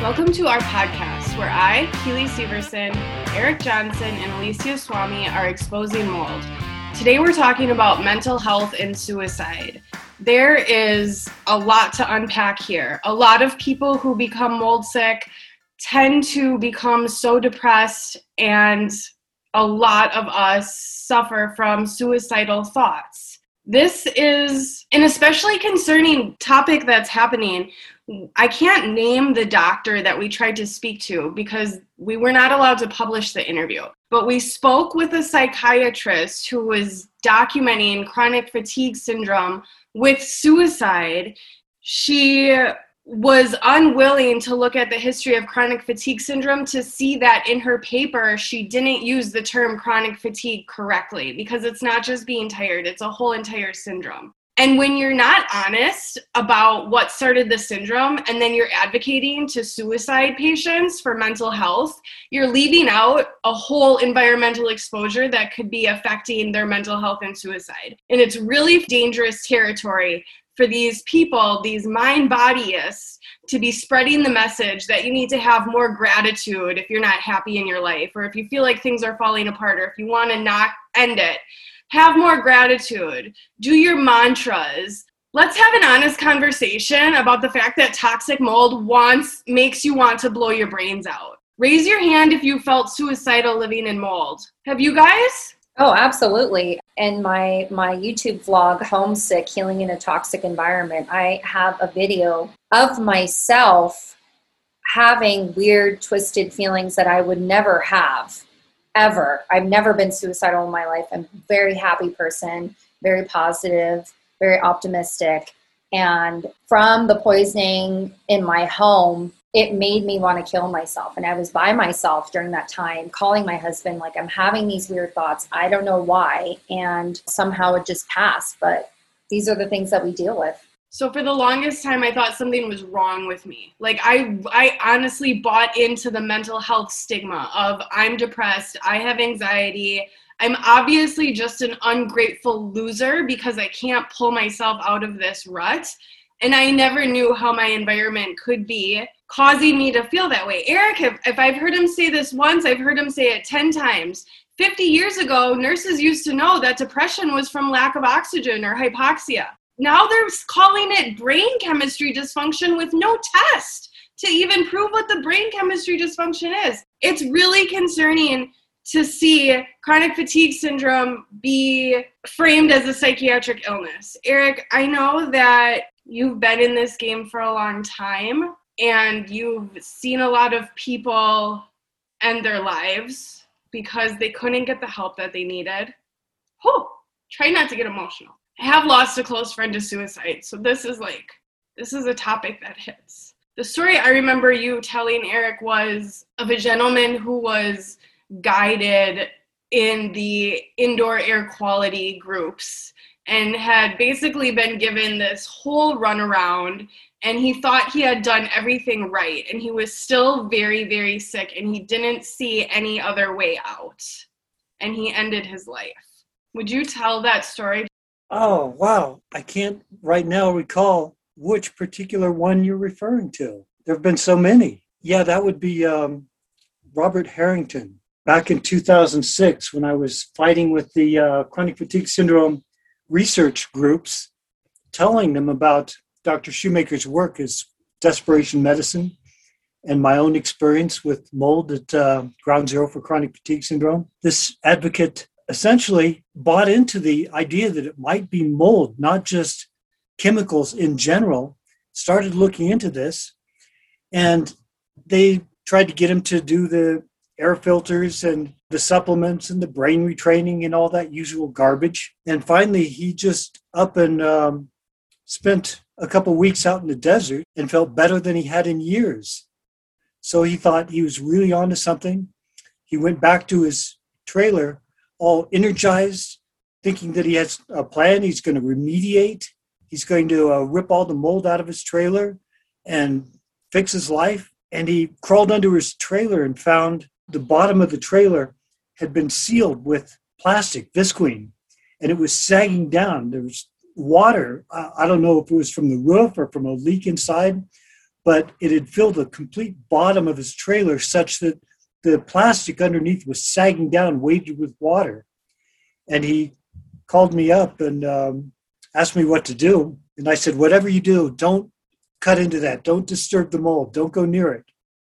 Welcome to our podcast where I, Keely Severson, Eric Johnson, and Alicia Swami are exposing mold. Today we're talking about mental health and suicide. There is a lot to unpack here. A lot of people who become mold sick tend to become so depressed, and a lot of us suffer from suicidal thoughts. This is an especially concerning topic that's happening I can't name the doctor that we tried to speak to because we were not allowed to publish the interview. But we spoke with a psychiatrist who was documenting chronic fatigue syndrome with suicide. She was unwilling to look at the history of chronic fatigue syndrome to see that in her paper she didn't use the term chronic fatigue correctly because it's not just being tired, it's a whole entire syndrome. And when you're not honest about what started the syndrome and then you're advocating to suicide patients for mental health, you're leaving out a whole environmental exposure that could be affecting their mental health and suicide. And it's really dangerous territory for these people, these mind bodyists, to be spreading the message that you need to have more gratitude if you're not happy in your life, or if you feel like things are falling apart, or if you want to not end it have more gratitude, do your mantras. Let's have an honest conversation about the fact that toxic mold wants makes you want to blow your brains out. Raise your hand if you felt suicidal living in mold. Have you guys? Oh, absolutely. In my my YouTube vlog, Homesick Healing in a Toxic Environment, I have a video of myself having weird twisted feelings that I would never have ever. I've never been suicidal in my life. I'm a very happy person, very positive, very optimistic. And from the poisoning in my home, it made me want to kill myself. And I was by myself during that time, calling my husband, like, I'm having these weird thoughts. I don't know why. And somehow it just passed. But these are the things that we deal with. So for the longest time I thought something was wrong with me. Like I I honestly bought into the mental health stigma of I'm depressed, I have anxiety, I'm obviously just an ungrateful loser because I can't pull myself out of this rut. And I never knew how my environment could be causing me to feel that way. Eric, if, if I've heard him say this once, I've heard him say it 10 times. 50 years ago, nurses used to know that depression was from lack of oxygen or hypoxia now they're calling it brain chemistry dysfunction with no test to even prove what the brain chemistry dysfunction is. It's really concerning to see chronic fatigue syndrome be framed as a psychiatric illness. Eric, I know that you've been in this game for a long time and you've seen a lot of people end their lives because they couldn't get the help that they needed. Oh, try not to get emotional. I have lost a close friend to suicide. So this is like, this is a topic that hits. The story I remember you telling Eric was of a gentleman who was guided in the indoor air quality groups and had basically been given this whole runaround and he thought he had done everything right and he was still very very sick and he didn't see any other way out and he ended his life would you tell that story Oh, wow. I can't right now recall which particular one you're referring to. There have been so many. Yeah, that would be um, Robert Harrington. Back in 2006, when I was fighting with the uh, chronic fatigue syndrome research groups, telling them about Dr. Shoemaker's work as desperation medicine and my own experience with mold at uh, Ground Zero for chronic fatigue syndrome. This advocate essentially bought into the idea that it might be mold, not just chemicals in general, started looking into this. And they tried to get him to do the air filters and the supplements and the brain retraining and all that usual garbage. And finally, he just up and um, spent a couple weeks out in the desert and felt better than he had in years. So he thought he was really onto something. He went back to his trailer all energized, thinking that he has a plan. He's going to remediate. He's going to uh, rip all the mold out of his trailer and fix his life. And he crawled under his trailer and found the bottom of the trailer had been sealed with plastic, visqueen, and it was sagging down. There was water. I don't know if it was from the roof or from a leak inside, but it had filled the complete bottom of his trailer such that the plastic underneath was sagging down, weighted with water. And he called me up and um, asked me what to do. And I said, whatever you do, don't cut into that. Don't disturb the mold. Don't go near it.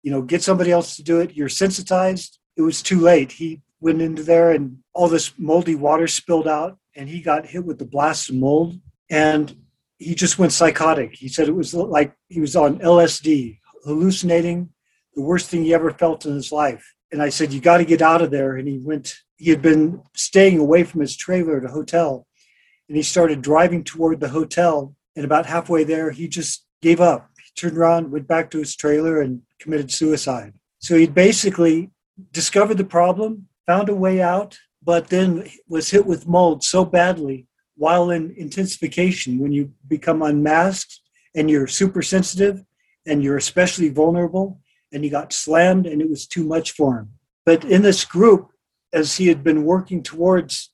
You know, get somebody else to do it. You're sensitized. It was too late. He went into there and all this moldy water spilled out and he got hit with the blast of mold and he just went psychotic. He said it was like he was on LSD, hallucinating, the worst thing he ever felt in his life. And I said, You got to get out of there. And he went, he had been staying away from his trailer at a hotel. And he started driving toward the hotel. And about halfway there, he just gave up. He turned around, went back to his trailer, and committed suicide. So he'd basically discovered the problem, found a way out, but then was hit with mold so badly while in intensification when you become unmasked and you're super sensitive and you're especially vulnerable and he got slammed and it was too much for him. But in this group as he had been working towards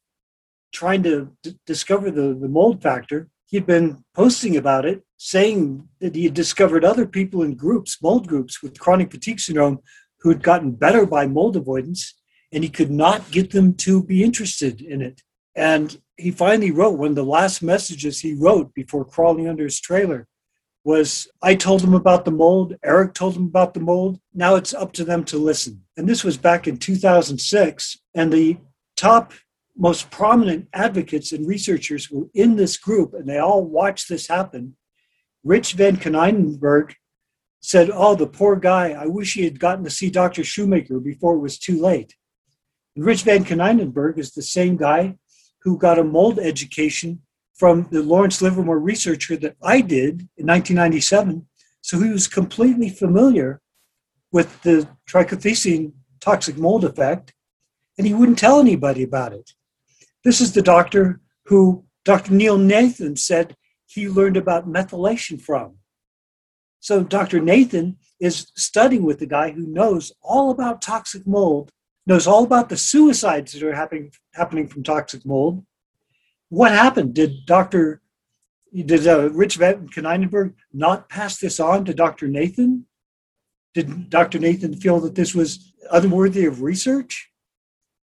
trying to d- discover the, the mold factor he'd been posting about it saying that he had discovered other people in groups mold groups with chronic fatigue syndrome who had gotten better by mold avoidance and he could not get them to be interested in it. And he finally wrote one of the last messages he wrote before crawling under his trailer was I told them about the mold, Eric told them about the mold. Now it's up to them to listen. And this was back in 2006 and the top most prominent advocates and researchers were in this group and they all watched this happen. Rich Van Konynenburg said, Oh, the poor guy, I wish he had gotten to see Dr. Shoemaker before it was too late. And Rich Van Konynenburg is the same guy who got a mold education from the Lawrence Livermore researcher that I did in 1997. So he was completely familiar with the trichothecene toxic mold effect, and he wouldn't tell anybody about it. This is the doctor who Dr. Neil Nathan said he learned about methylation from. So Dr. Nathan is studying with the guy who knows all about toxic mold knows all about the suicides that are happening happening from toxic mold. What happened? Did Dr. Did uh, Rich Van Konynenburg not pass this on to Dr. Nathan? Did Dr. Nathan feel that this was unworthy of research?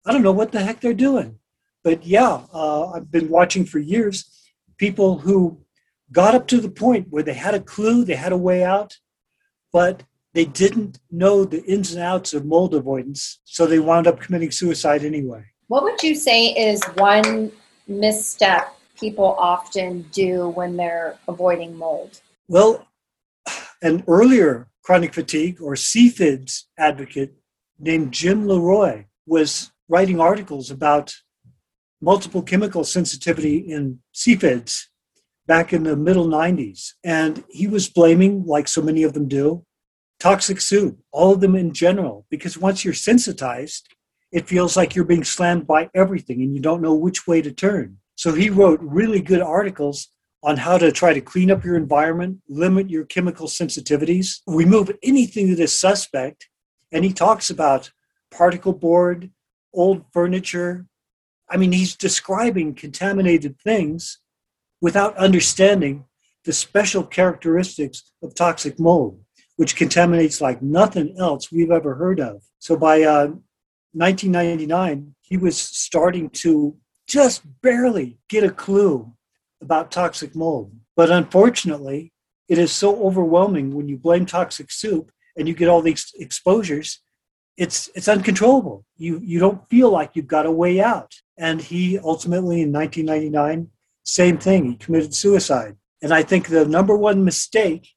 I don't know what the heck they're doing. But yeah, uh, I've been watching for years people who got up to the point where they had a clue, they had a way out, but they didn't know the ins and outs of mold avoidance, so they wound up committing suicide anyway. What would you say is one misstep people often do when they're avoiding mold? Well, an earlier chronic fatigue or CFIDS advocate named Jim Leroy was writing articles about multiple chemical sensitivity in CFIDS back in the middle 90s. And he was blaming, like so many of them do, toxic soup, all of them in general, because once you're sensitized, it feels like you're being slammed by everything and you don't know which way to turn. So he wrote really good articles on how to try to clean up your environment, limit your chemical sensitivities, remove anything that is suspect. And he talks about particle board, old furniture. I mean, he's describing contaminated things without understanding the special characteristics of toxic mold which contaminates like nothing else we've ever heard of. So by uh, 1999, he was starting to just barely get a clue about toxic mold. But unfortunately, it is so overwhelming when you blame toxic soup and you get all these exposures. It's it's uncontrollable. You you don't feel like you've got a way out. And he ultimately in 1999, same thing. He committed suicide. And I think the number one mistake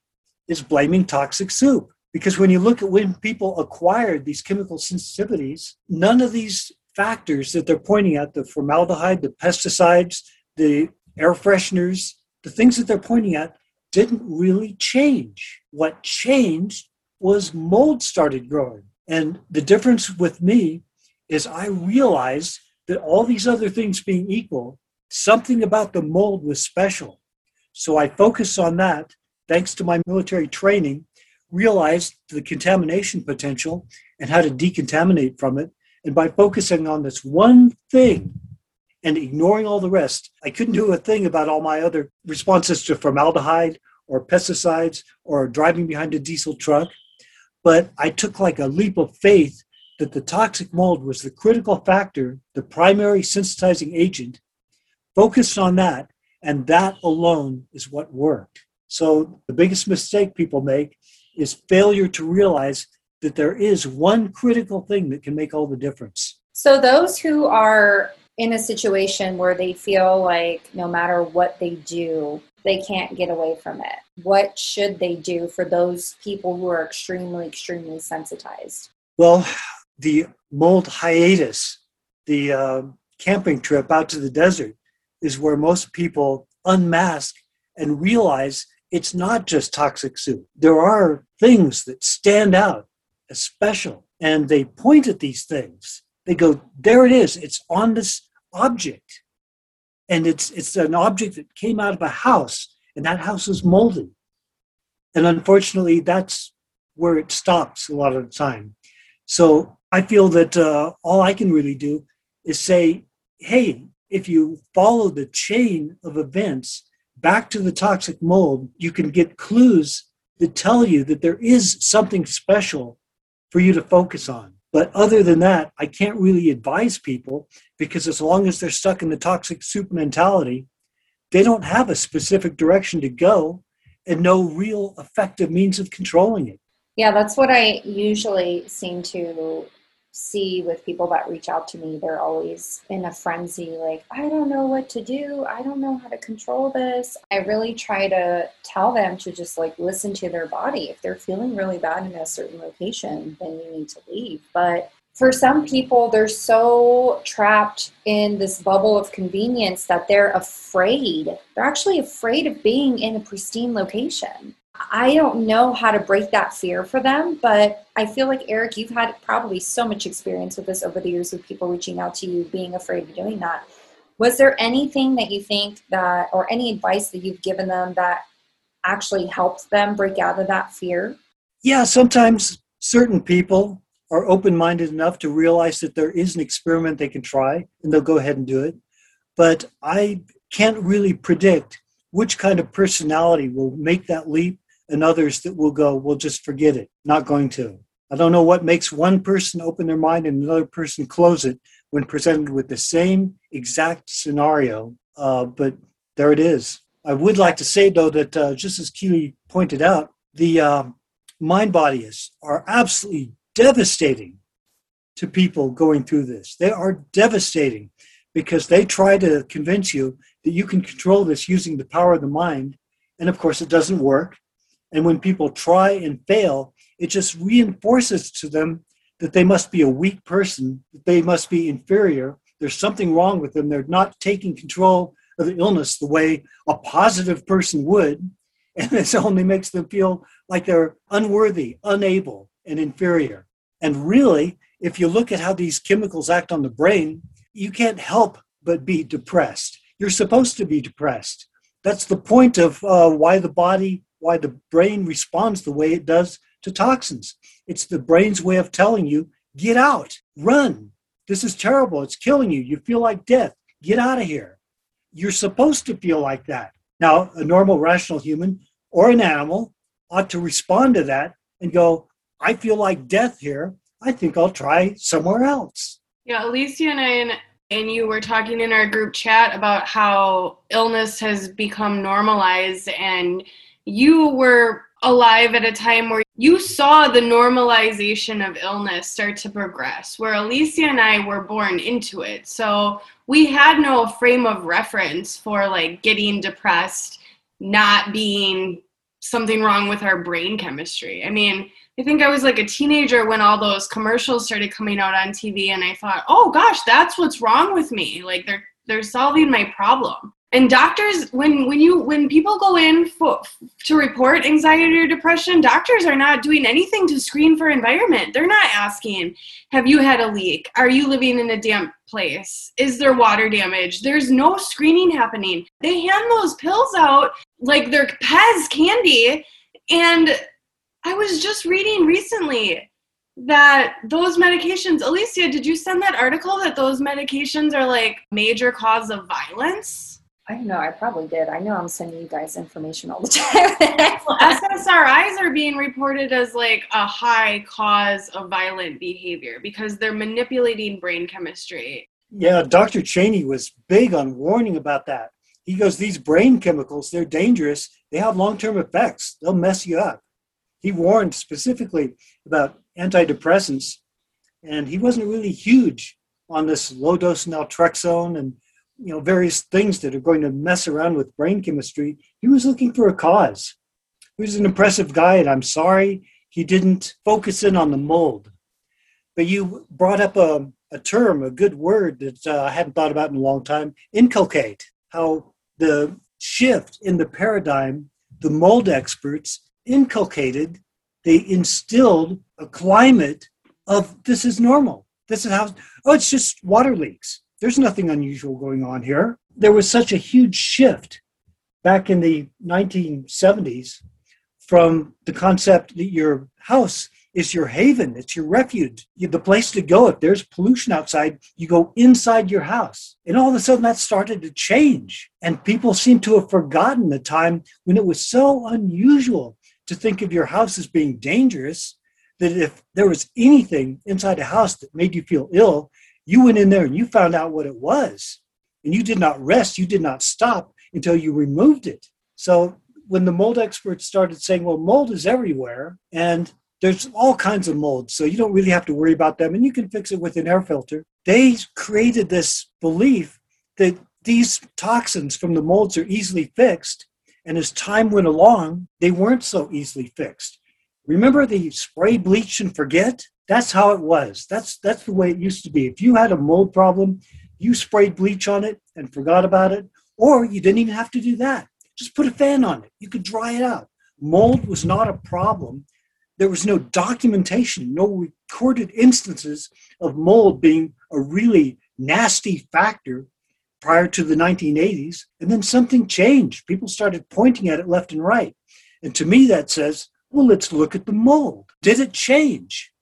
is blaming toxic soup. Because when you look at when people acquired these chemical sensitivities, none of these factors that they're pointing at the formaldehyde, the pesticides, the air fresheners, the things that they're pointing at didn't really change. What changed was mold started growing. And the difference with me is I realized that all these other things being equal, something about the mold was special. So I focused on that thanks to my military training, realized the contamination potential and how to decontaminate from it. And by focusing on this one thing and ignoring all the rest, I couldn't do a thing about all my other responses to formaldehyde or pesticides or driving behind a diesel truck. But I took like a leap of faith that the toxic mold was the critical factor, the primary sensitizing agent, focused on that, and that alone is what worked. So the biggest mistake people make is failure to realize that there is one critical thing that can make all the difference. So those who are in a situation where they feel like no matter what they do, they can't get away from it. What should they do for those people who are extremely, extremely sensitized? Well, the mold hiatus, the uh, camping trip out to the desert, is where most people unmask and realize it's not just toxic soup. There are things that stand out as special, and they point at these things. They go, there it is. It's on this object, and it's it's an object that came out of a house, and that house is moldy. And unfortunately, that's where it stops a lot of the time. So I feel that uh, all I can really do is say, hey, if you follow the chain of events back to the toxic mold, you can get clues that tell you that there is something special for you to focus on. But other than that, I can't really advise people because as long as they're stuck in the toxic soup mentality, they don't have a specific direction to go and no real effective means of controlling it. Yeah, that's what I usually seem to see with people that reach out to me they're always in a frenzy like i don't know what to do. I don't know how to control this. I really try to tell them to just like listen to their body. If they're feeling really bad in a certain location then you need to leave. But for some people they're so trapped in this bubble of convenience that they're afraid. They're actually afraid of being in a pristine location I don't know how to break that fear for them, but I feel like Eric, you've had probably so much experience with this over the years with people reaching out to you being afraid of doing that. Was there anything that you think that, or any advice that you've given them that actually helped them break out of that fear? Yeah, sometimes certain people are open minded enough to realize that there is an experiment they can try and they'll go ahead and do it. But I can't really predict which kind of personality will make that leap and others that will go, we'll just forget it, not going to. I don't know what makes one person open their mind and another person close it when presented with the same exact scenario, uh, but there it is. I would like to say, though, that uh, just as Keely pointed out, the uh, mind bodies are absolutely devastating to people going through this. They are devastating because they try to convince you that you can control this using the power of the mind. And of course, it doesn't work. And when people try and fail, it just reinforces to them that they must be a weak person, that they must be inferior. There's something wrong with them. They're not taking control of the illness the way a positive person would. And this only makes them feel like they're unworthy, unable, and inferior. And really, if you look at how these chemicals act on the brain, you can't help but be depressed. You're supposed to be depressed. That's the point of uh, why the body why the brain responds the way it does to toxins. It's the brain's way of telling you, get out, run. This is terrible. It's killing you. You feel like death. Get out of here. You're supposed to feel like that. Now, a normal, rational human or an animal ought to respond to that and go, I feel like death here. I think I'll try somewhere else. Yeah, Alicia and I and, and you were talking in our group chat about how illness has become normalized and you were alive at a time where you saw the normalization of illness start to progress, where Alicia and I were born into it. So we had no frame of reference for like getting depressed, not being something wrong with our brain chemistry. I mean, I think I was like a teenager when all those commercials started coming out on TV and I thought, "Oh gosh, that's what's wrong with me." Like they're they're solving my problem and doctors when when you when people go in for, to report anxiety or depression doctors are not doing anything to screen for environment. They're not asking have you had a leak? Are you living in a damp place? Is there water damage? There's no screening happening. They hand those pills out like they're pez candy. And i was just reading recently that those medications alicia did you send that article that those medications are like major cause of violence I don't know. I probably did. I know I'm sending you guys information all the time. SSRIs are being reported as like a high cause of violent behavior because they're manipulating brain chemistry. Yeah, Dr. Cheney was big on warning about that. He goes, These brain chemicals, they're dangerous. They have long term effects, they'll mess you up. He warned specifically about antidepressants, and he wasn't really huge on this low dose naltrexone and you know various things that are going to mess around with brain chemistry he was looking for a cause. He was an impressive guy and i'm sorry he didn't focus in on the mold. But you brought up a, a term a good word that uh, i hadn't thought about in a long time inculcate. How the shift in the paradigm the mold experts inculcated they instilled a climate of this is normal. This is how oh it's just water leaks there's nothing unusual going on here. There was such a huge shift back in the 1970s from the concept that your house is your haven, it's your refuge, the place to go. If there's pollution outside, you go inside your house. And all of a sudden that started to change. And people seem to have forgotten the time when it was so unusual to think of your house as being dangerous that if there was anything inside a house that made you feel ill, you went in there and you found out what it was. And you did not rest, you did not stop until you removed it. So when the mold experts started saying, well, mold is everywhere and there's all kinds of molds, so you don't really have to worry about them and you can fix it with an air filter, they created this belief that these toxins from the molds are easily fixed. And as time went along, they weren't so easily fixed. Remember the spray bleach and forget? That's how it was. That's that's the way it used to be. If you had a mold problem, you sprayed bleach on it and forgot about it, or you didn't even have to do that. Just put a fan on it. You could dry it out. Mold was not a problem. There was no documentation, no recorded instances of mold being a really nasty factor prior to the 1980s. And then something changed. People started pointing at it left and right. And to me, that says, well, let's look at the mold. Did it change?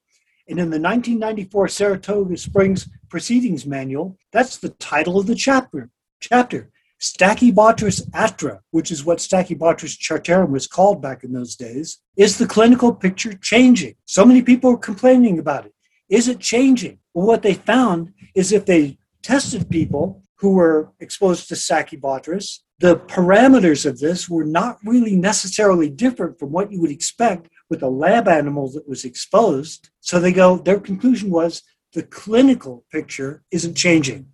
And in the 1994 Saratoga Springs Proceedings Manual, that's the title of the chapter. Chapter Stachybotrys atra, which is what Stachybotrys chartarum was called back in those days, is the clinical picture changing? So many people are complaining about it. Is it changing? Well, what they found is if they tested people who were exposed to Stachybotrys, the parameters of this were not really necessarily different from what you would expect with a lab animal that was exposed. So they go, their conclusion was the clinical picture isn't changing.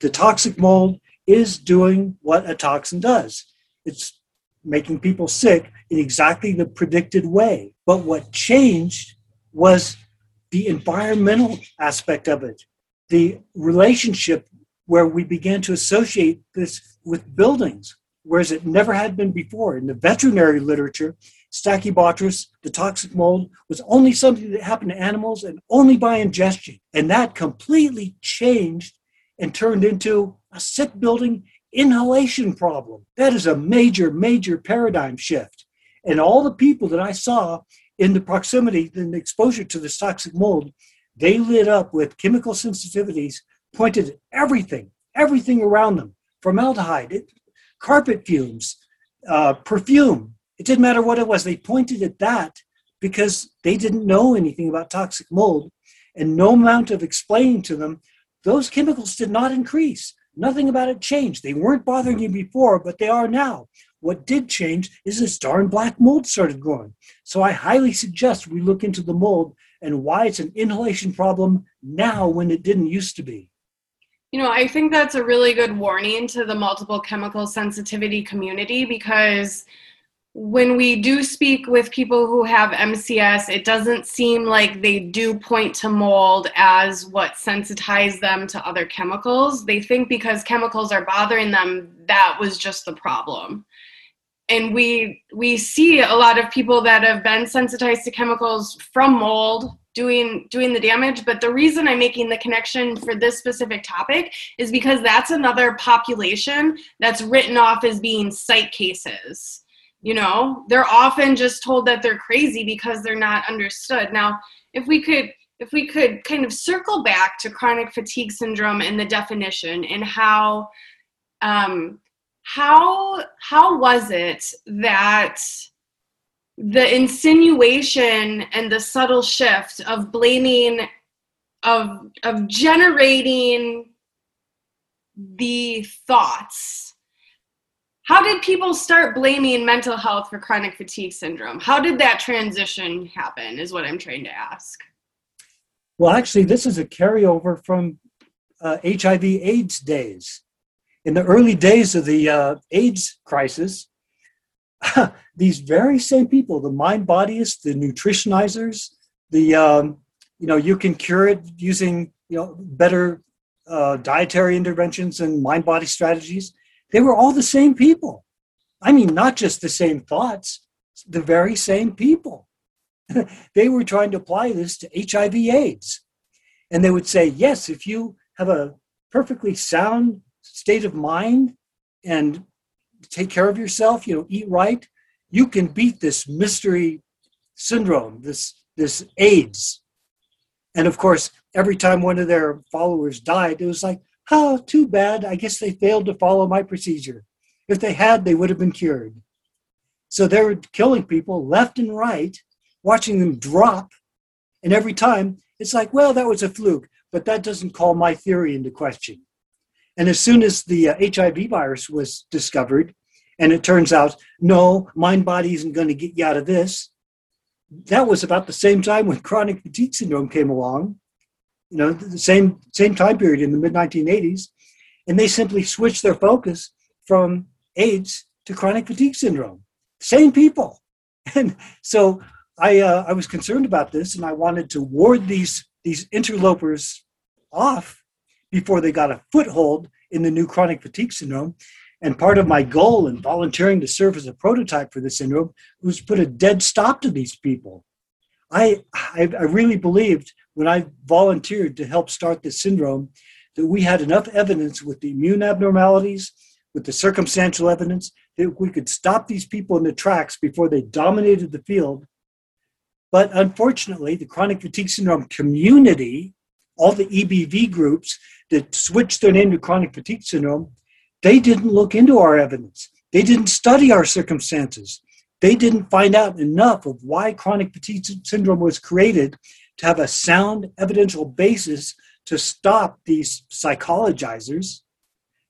The toxic mold is doing what a toxin does. It's making people sick in exactly the predicted way. But what changed was the environmental aspect of it, the relationship where we began to associate this with buildings, whereas it never had been before. In the veterinary literature, Stachybotrys, the toxic mold, was only something that happened to animals and only by ingestion. And that completely changed and turned into a sick building inhalation problem. That is a major, major paradigm shift. And all the people that I saw in the proximity, the exposure to this toxic mold, they lit up with chemical sensitivities pointed at everything, everything around them formaldehyde, carpet fumes, uh, perfume, it didn't matter what it was. They pointed at that because they didn't know anything about toxic mold and no amount of explaining to them, those chemicals did not increase. Nothing about it changed. They weren't bothering you before, but they are now. What did change is this darn black mold started growing. So I highly suggest we look into the mold and why it's an inhalation problem now when it didn't used to be. You know, I think that's a really good warning to the multiple chemical sensitivity community because when we do speak with people who have MCS, it doesn't seem like they do point to mold as what sensitized them to other chemicals. They think because chemicals are bothering them, that was just the problem. And we we see a lot of people that have been sensitized to chemicals from mold doing doing the damage but the reason i'm making the connection for this specific topic is because that's another population that's written off as being site cases you know they're often just told that they're crazy because they're not understood. Now if we could if we could kind of circle back to chronic fatigue syndrome and the definition and how um, how how was it that the insinuation and the subtle shift of blaming of of generating the thoughts how did people start blaming mental health for chronic fatigue syndrome? How did that transition happen is what i'm trying to ask. Well actually this is a carryover from uh, hiv aids days. In the early days of the uh, AIDS crisis, these very same people, the mind bodyists, the nutritionizers, the um, you know you can cure it using you know better uh, dietary interventions and mind body strategies. They were all the same people. I mean, not just the same thoughts, the very same people. they were trying to apply this to HIV/AIDS, and they would say, yes, if you have a perfectly sound state of mind and take care of yourself, you know, eat right, you can beat this mystery syndrome, this this AIDS. And of course, every time one of their followers died, it was like, oh, too bad. I guess they failed to follow my procedure. If they had, they would have been cured. So they were killing people left and right, watching them drop. And every time, it's like, well, that was a fluke, but that doesn't call my theory into question. And as soon as the uh, HIV virus was discovered, and it turns out, no, mind body isn't going to get you out of this, that was about the same time when chronic fatigue syndrome came along, you know, the same, same time period in the mid 1980s. And they simply switched their focus from AIDS to chronic fatigue syndrome. Same people. And so I, uh, I was concerned about this and I wanted to ward these, these interlopers off before they got a foothold in the new chronic fatigue syndrome. And part of my goal in volunteering to serve as a prototype for the syndrome was put a dead stop to these people. I, I, I really believed when I volunteered to help start this syndrome that we had enough evidence with the immune abnormalities, with the circumstantial evidence, that we could stop these people in the tracks before they dominated the field. But unfortunately, the chronic fatigue syndrome community, all the EBV groups, that switched their name to chronic fatigue syndrome, they didn't look into our evidence. They didn't study our circumstances. They didn't find out enough of why chronic fatigue syndrome was created to have a sound evidential basis to stop these psychologizers.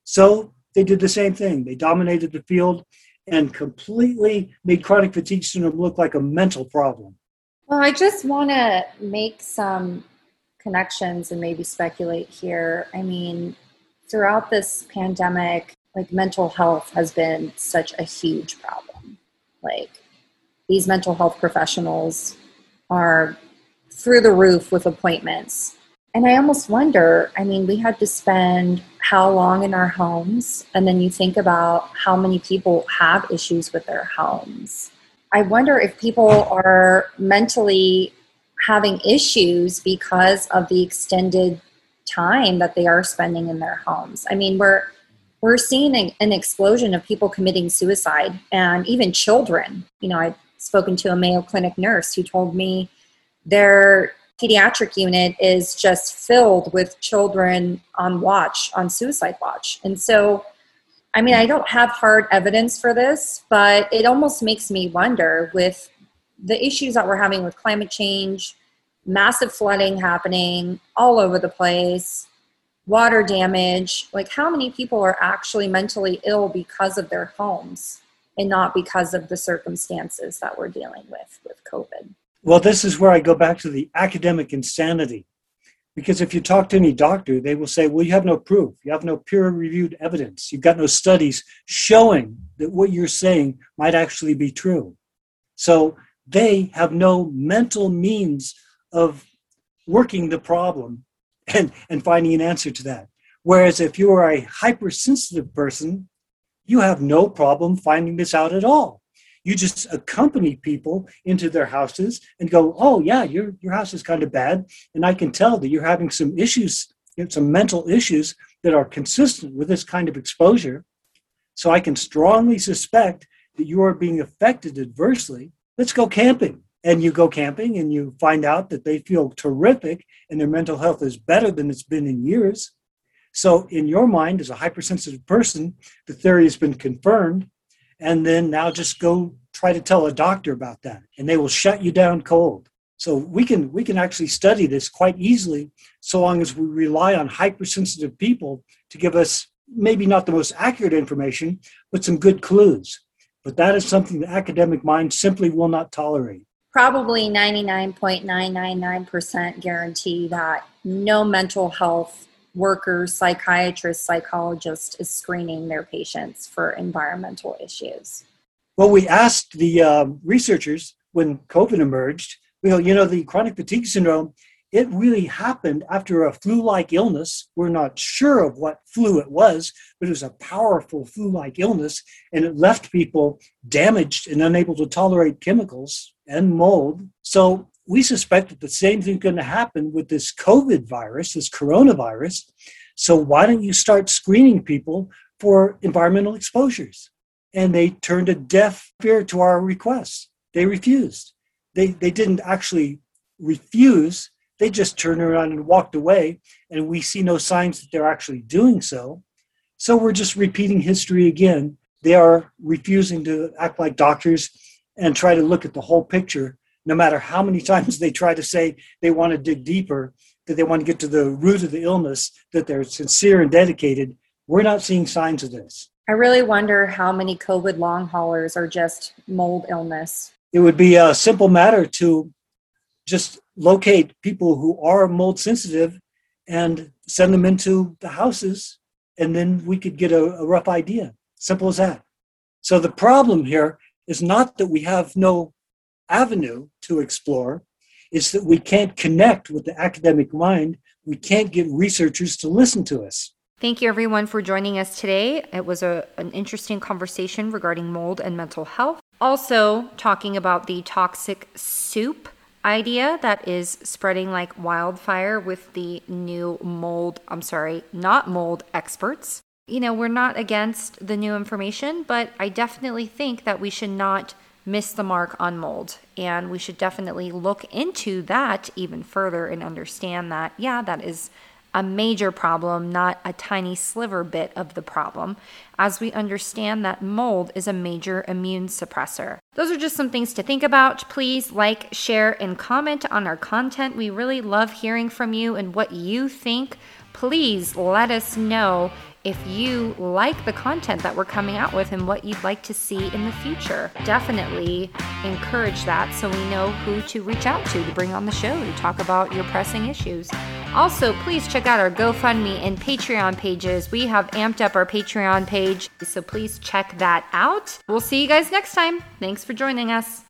So they did the same thing. They dominated the field and completely made chronic fatigue syndrome look like a mental problem. Well, I just want to make some connections and maybe speculate here. I mean, throughout this pandemic, like mental health has been such a huge problem. Like these mental health professionals are through the roof with appointments. And I almost wonder I mean, we had to spend how long in our homes? And then you think about how many people have issues with their homes. I wonder if people are mentally having issues because of the extended time that they are spending in their homes. I mean, we're we're seeing an explosion of people committing suicide and even children. You know, I've spoken to a Mayo Clinic nurse who told me their pediatric unit is just filled with children on watch, on suicide watch. And so, I mean, I don't have hard evidence for this, but it almost makes me wonder with the issues that we're having with climate change, massive flooding happening all over the place, water damage, like how many people are actually mentally ill because of their homes and not because of the circumstances that we're dealing with with COVID? Well, this is where I go back to the academic insanity. Because if you talk to any doctor, they will say, well, you have no proof. You have no peer reviewed evidence. You've got no studies showing that what you're saying might actually be true. So they have no mental means of working the problem and, and finding an answer to that. Whereas if you are a hypersensitive person, you have no problem finding this out at all. You just accompany people into their houses and go, oh, yeah, your, your house is kind of bad. And I can tell that you're having some issues, some mental issues that are consistent with this kind of exposure. So I can strongly suspect that you are being affected adversely let's go camping. And you go camping and you find out that they feel terrific and their mental health is better than it's been in years. So, in your mind, as a hypersensitive person, the theory has been confirmed. And then now just go try to tell a doctor about that, and they will shut you down cold. So we can we can actually study this quite easily, so long as we rely on hypersensitive people to give us maybe not the most accurate information, but some good clues. But that is something the academic mind simply will not tolerate. Probably 99.999% guarantee that no mental health worker, psychiatrist, psychologist is screening their patients for environmental issues. Well, we asked the uh, researchers when COVID emerged, well, you know, the chronic fatigue syndrome, it really happened after a flu like illness. We're not sure of what flu it was, but it was a powerful flu like illness, and it left people damaged and unable to tolerate chemicals and mold. So we suspect that the same thing is going to happen with this COVID virus, this coronavirus. So why don't you start screening people for environmental exposures? And they turned a deaf ear to our requests. They refused. They, they didn't actually refuse, they just turned around and walked away, and we see no signs that they're actually doing so. So we're just repeating history again. They are refusing to act like doctors and try to look at the whole picture no matter how many times they try to say they want to dig deeper, that they want to get to the root of the illness, that they're sincere and dedicated, we're not seeing signs of this. I really wonder how many COVID long haulers are just mold illness. It would be a simple matter to just locate people who are mold sensitive and send them into the houses, and then we could get a, a rough idea. Simple as that. So the problem here is not that we have no avenue to explore is that we can't connect with the academic mind. We can't get researchers to listen to us. Thank you, everyone, for joining us today. It was a, an interesting conversation regarding mold and mental health. Also, talking about the toxic soup idea that is spreading like wildfire with the new mold, I'm sorry, not mold experts. You know, we're not against the new information, but I definitely think that we should not miss the mark on mold. And we should definitely look into that even further and understand that, yeah, that is a major problem, not a tiny sliver bit of the problem, as we understand that mold is a major immune suppressor. Those are just some things to think about. Please like, share, and comment on our content. We really love hearing from you and what you think. Please let us know if you like the content that we're coming out with and what you'd like to see in the future. Definitely encourage that so we know who to reach out to to bring on the show to talk about your pressing issues. Also, please check out our GoFundMe and Patreon pages. We have amped up our Patreon page, so please check that out. We'll see you guys next time. Thanks for joining us.